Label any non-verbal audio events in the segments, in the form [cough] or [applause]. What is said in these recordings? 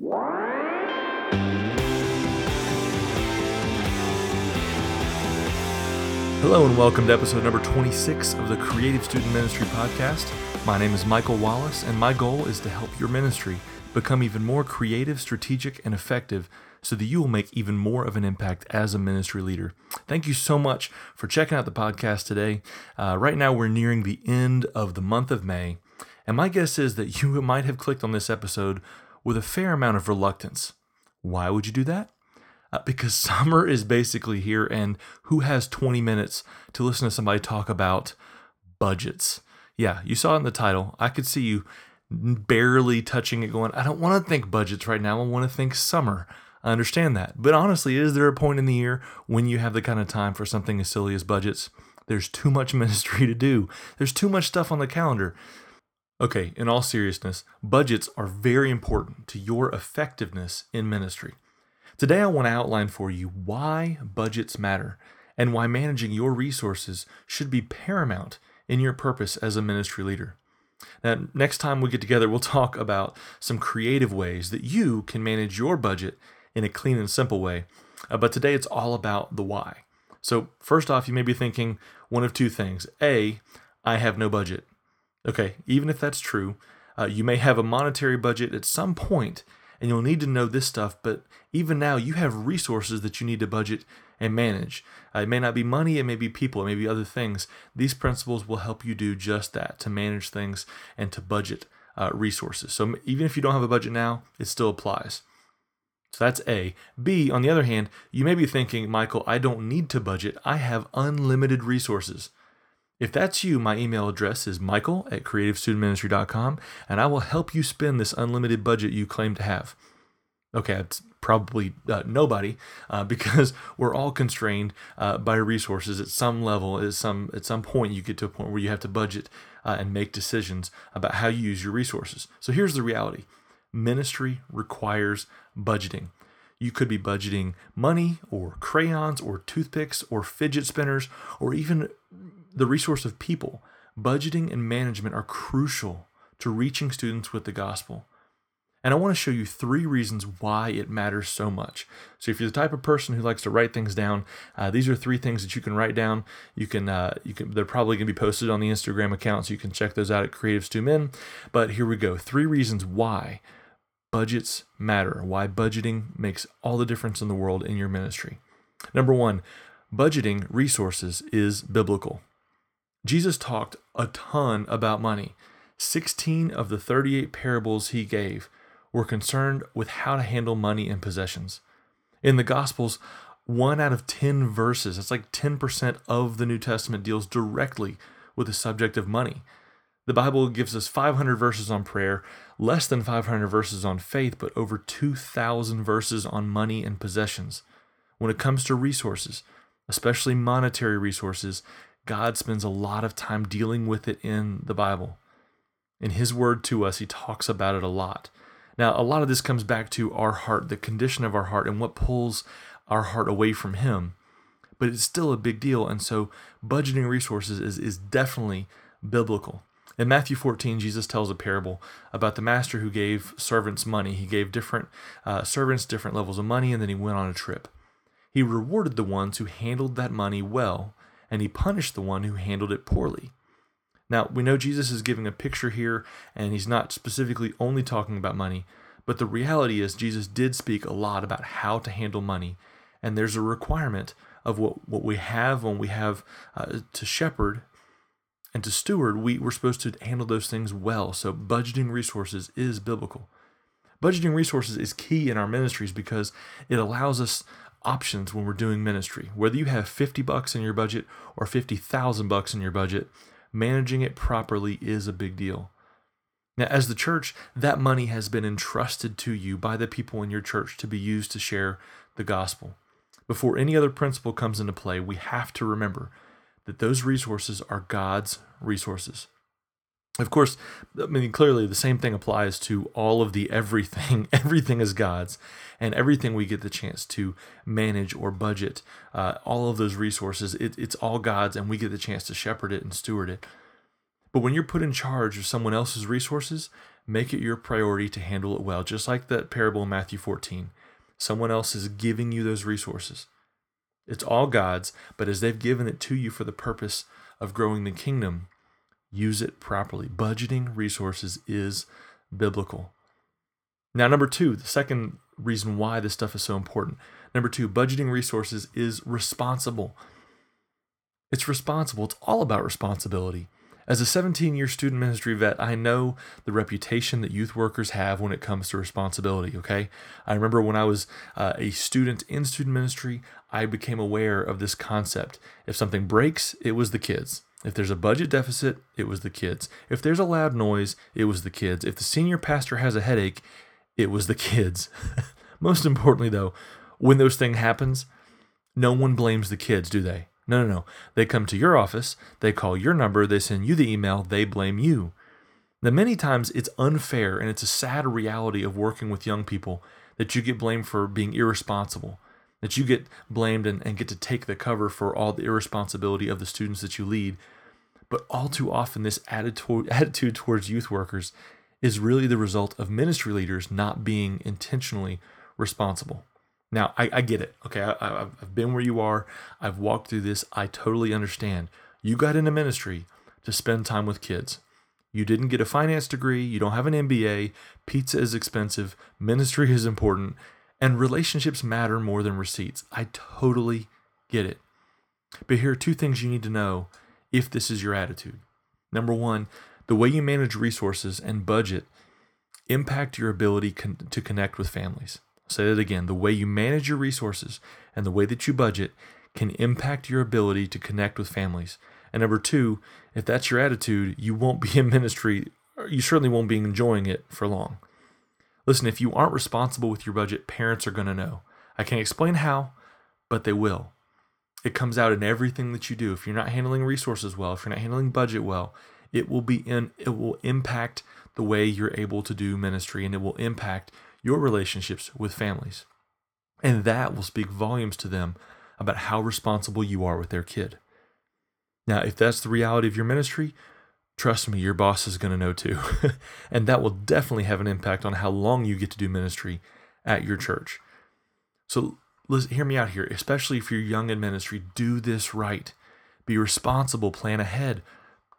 Hello and welcome to episode number 26 of the Creative Student Ministry Podcast. My name is Michael Wallace, and my goal is to help your ministry become even more creative, strategic, and effective so that you will make even more of an impact as a ministry leader. Thank you so much for checking out the podcast today. Uh, right now, we're nearing the end of the month of May, and my guess is that [laughs] you might have clicked on this episode with a fair amount of reluctance. Why would you do that? uh, because [laughs] summer is basically here, and who has 20 minutes to listen to somebody talk about budgets? Yeah, you saw it in the title. I could see you barely touching it, going, I don't want to think budgets right now. I want to think summer. I understand that. But honestly, is there a point in the year when you have the kind of time for something as silly as budgets? There's too much [laughs] ministry to do, there's too much stuff on the calendar. Okay, in all seriousness, budgets are very important to your effectiveness in ministry. Today, I want to outline for you why budgets matter and why managing your resources should be paramount in your purpose as a ministry leader. Now, next time we get together, we'll [laughs] talk about some creative ways that you can manage your budget in a clean and simple way. Uh, but today, it's all about the why. So, first off, you may be thinking one of two things A, I have no budget. Okay, even if that's true, uh, you may have a monetary budget at some point and you'll need to know this stuff. But even now, you have resources that you need to budget and manage. Uh, it may not be money, it may be people, it may be other things. These principles will help you do just that to manage things and to budget uh, resources. So even if you don't have a budget now, it still applies. So that's A. B, on the other hand, you may be thinking, Michael, I don't need to budget. I have unlimited resources. If that's you, my email address is michael at creativestudentministry.com, and I will help you spend this unlimited budget you claim to have. Okay, it's probably uh, nobody uh, [laughs] because we're all constrained uh, by resources at some level. At some at some point, you get to a point where you have to budget uh, and make decisions about how you use your resources. So here's the reality: ministry requires budgeting. You could be budgeting money, or crayons, or toothpicks, or fidget spinners, or even the resource of people, budgeting and management are crucial to reaching students with the gospel. And I want to show you three reasons why it matters so much. So, if you're the type of person who likes to write things down, uh, these are three things that you can write down. You can, uh, you can. They're probably going to be posted on the Instagram account, so you can check those out at Creative Stu Min. But here we go: three reasons why budgets matter. Why budgeting makes all the difference in the world in your ministry. Number one, budgeting resources is biblical. Jesus talked a ton about money. 16 of the 38 parables he gave were concerned with how to handle money and possessions. In the Gospels, one out of 10 verses, that's like 10% of the New Testament, deals directly with the subject of money. The Bible gives us 500 verses on prayer, less than 500 verses on faith, but over 2,000 verses on money and possessions. When it comes to resources, especially monetary resources, God spends a lot of time dealing with it in the Bible. In His word to us, He talks about it a lot. Now, a lot of this comes back to our heart, the condition of our heart, and what pulls our heart away from Him. But it's still a big deal. And so, budgeting resources is, is definitely biblical. In Matthew 14, Jesus tells a parable about the master who gave servants money. He gave different uh, servants different levels of money, and then he went on a trip. He rewarded the ones who handled that money well and he punished the one who handled it poorly. Now, we know Jesus is giving a picture here, and he's not specifically only talking about money, but the reality is Jesus did speak a lot about how to handle money, and there's a requirement of what, what we have when we have uh, to shepherd and to steward, we, we're supposed to handle those things well. So, budgeting resources is biblical. Budgeting resources is key in our ministries because it allows us options when we're doing ministry. Whether you have 50 bucks in your budget or 50,000 bucks in your budget, managing it properly is a big deal. Now, as the church, that money has been entrusted to you by the people in your church to be used to share the gospel. Before any other principle comes into play, we have to remember that those resources are God's resources. Of course, I mean, clearly the same thing applies to all of the everything. [laughs] everything is God's, and everything we get the chance to manage or budget, uh, all of those resources, it, it's all God's, and we get the chance to shepherd it and steward it. But when you're put in charge of someone else's resources, make it your priority to handle it well, just like that parable in Matthew 14. Someone else is giving you those resources. It's all God's, but as they've given it to you for the purpose of growing the kingdom, use it properly. Budgeting resources is biblical. Now, number two, the second reason why this stuff is so important. Number two, budgeting resources is responsible. It's responsible. It's all about responsibility. As a 17 year student ministry vet, I know the reputation that youth workers have when it comes to responsibility. Okay. I remember when I was uh, a student in student ministry, I became aware of this concept. If something breaks, it was the kids. If there's a budget deficit, it was the kids. If there's a loud noise, it was the kids. If the senior pastor has a headache, it was the kids. [laughs] Most importantly, though, when those things happens, no one blames the kids, do they? No, no, no. They come to your office, they call your number, they send you the email, they blame you. Now, many times it's unfair and it's a sad reality of working with young people that you get blamed for being irresponsible, that you get blamed and, and get to take the cover for all the irresponsibility of the students that you lead. But all too often, this attitude, [laughs] attitude towards youth workers is really the result of ministry leaders not being intentionally responsible. Now, I, I get it. Okay. I, I've been where you are. I've walked through this. I totally understand. You got into ministry to spend time with kids. You didn't get a finance degree. You don't have an MBA. Pizza is expensive. Ministry is important. And relationships matter more than receipts. I totally get it. But here are two things you need to know if this is your attitude. Number one, the way you manage resources and budget impact your ability con- to connect with families. I'll say that again. The way you manage your resources and the way that you budget can impact your ability to connect with families. And number two, if that's your attitude, you won't be in ministry, you certainly won't be enjoying it for long. Listen, if you aren't responsible with your budget, parents are going to know. I can't explain how, but they will. It comes out in everything that you do. If you're not handling resources well, if you're not handling budget well, it will be in it will impact the way you're able to do ministry and it will impact your relationships with families. And that will speak volumes to them about how responsible you are with their kid. Now, if that's the reality of your ministry, trust me, your boss is going to know too. [laughs] and that will definitely have an impact on how long you get to do ministry at your church. So, listen, hear me out here, especially if you're young in ministry, do this right. Be responsible, plan ahead,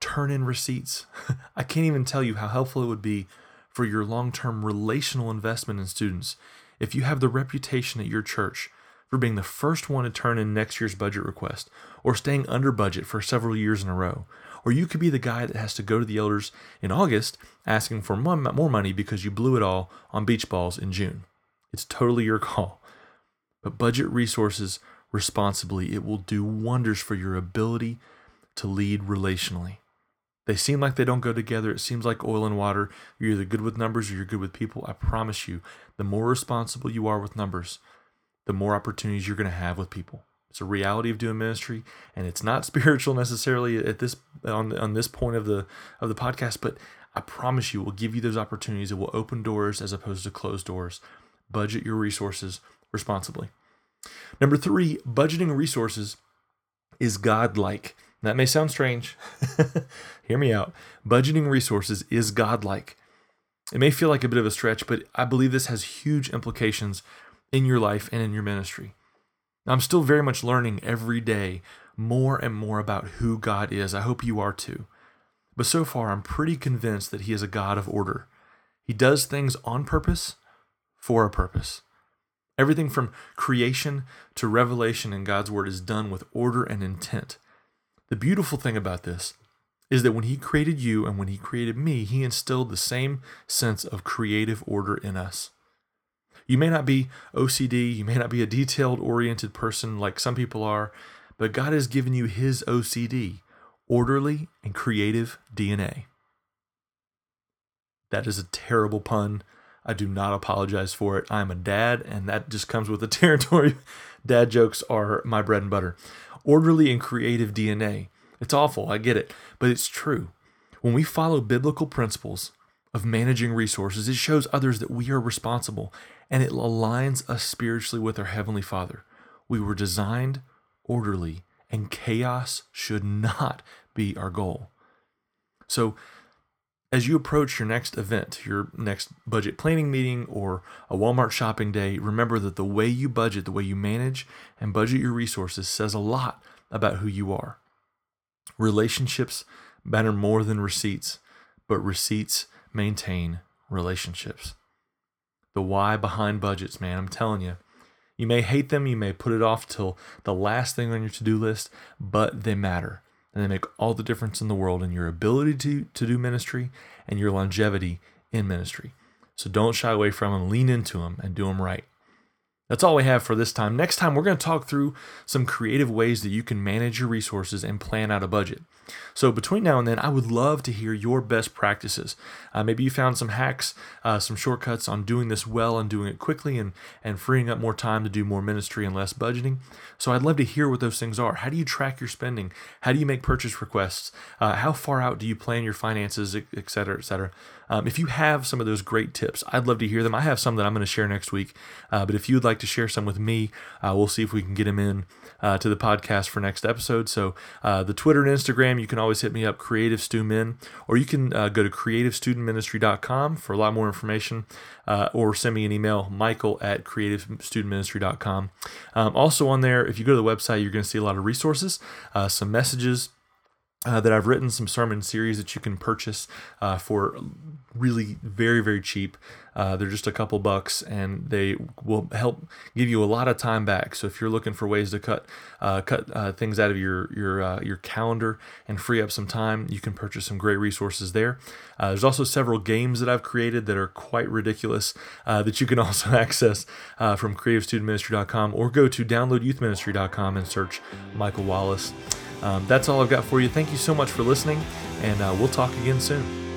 turn in receipts. [laughs] I can't even tell you how helpful it would be for your long term relational investment in students if you have the reputation at your church for being the first one to turn in next year's budget request or staying under budget for several years in a row. Or you could be the guy that has to go to the elders in August asking for more money because you blew it all on beach balls in June. It's totally your call. But budget resources responsibly, it will do wonders for your ability to lead relationally. They seem like they don't go together. It seems like oil and water. You're either good with numbers or you're good with people. I promise you, the more responsible you are with numbers, the more opportunities you're going to have with people. It's a reality of doing ministry, and it's not [laughs] spiritual necessarily at this on on this point of the of the podcast, but I promise you, we'll give you those opportunities. It will open doors as opposed to close doors. Budget your resources responsibly. Number three, budgeting resources is godlike. That may sound strange. [laughs] Hear me out. Budgeting resources is godlike. It may feel like a bit of a stretch, but I believe this has huge implications in your life and in your ministry. I'm still very much learning every day more and more about who God is. I hope you are too. But so far, I'm pretty convinced that He is a God of order. He does things on purpose for a purpose. Everything from creation to revelation in God's Word is done with order and intent. The beautiful thing about this is that when He created you and when He created me, He instilled the same sense of creative order in us. You may not be OCD, you may not be a detailed oriented person like some people are, but God has given you His OCD, orderly and creative DNA. That is a terrible pun. I do not apologize for it. I'm a dad, and that just comes with the [laughs] territory. Dad jokes are my bread and butter orderly and creative DNA. It's awful, I get it, but it's true. When we follow biblical principles of managing resources, it shows others that we are responsible and it aligns us spiritually with our Heavenly Father. We were designed orderly, and chaos should not be our goal. So, as you approach your next event, your next budget planning meeting, or a Walmart shopping day, remember that the way you budget, the way you manage and budget your resources says a lot about who you are. Relationships matter more than receipts, but receipts maintain relationships. The why behind budgets, man, I'm telling you. You may hate them, you may put it off till the last thing on your to do list, but they matter. And they make all the difference in the world in your ability to, to do ministry and your longevity in ministry. So don't shy away from them, lean into them, and do them right. That's all we have for this time. Next time, we're going to talk through some creative ways that you can manage your resources and plan out a budget. So, between now and then, I would love to hear your best practices. Uh, maybe you found some hacks, uh, some shortcuts on doing this well and doing it quickly and, and freeing up more time to do more ministry and less budgeting. So, I'd love to hear what those things are. How do you track your spending? How do you make purchase requests? Uh, how far out do you plan your finances, et cetera, et cetera? Um, if you have some of those great tips, I'd love to hear them. I have some that I'm going to share next week. Uh, but if you'd like to share some with me, uh, we'll see if we can get them in uh, to the podcast for next episode. So uh, the Twitter and Instagram, you can always hit me up, Creative Stu Min, or you can uh, go to creativestudentministry.com for a lot more information, uh, or send me an email, Michael at creativestudentministry.com. Um, also on there, if you go to the website, you're going to see a lot of resources, some messages uh, that I've written some sermon series that you can purchase uh, for really very very cheap. Uh, they're just a couple bucks, and they will help give you a lot of time back. So if you're looking for ways to cut uh, cut uh, things out of your your uh, your calendar and free up some time, you can purchase some great resources there. there's also several games that I've created that are quite ridiculous that you can [laughs] also access from CreativeStudentMinistry.com or go to DownloadYouthMinistry.com and search Michael Wallace. Um, that's all I've got for you. Thank you so much for listening, and uh, we'll talk again soon.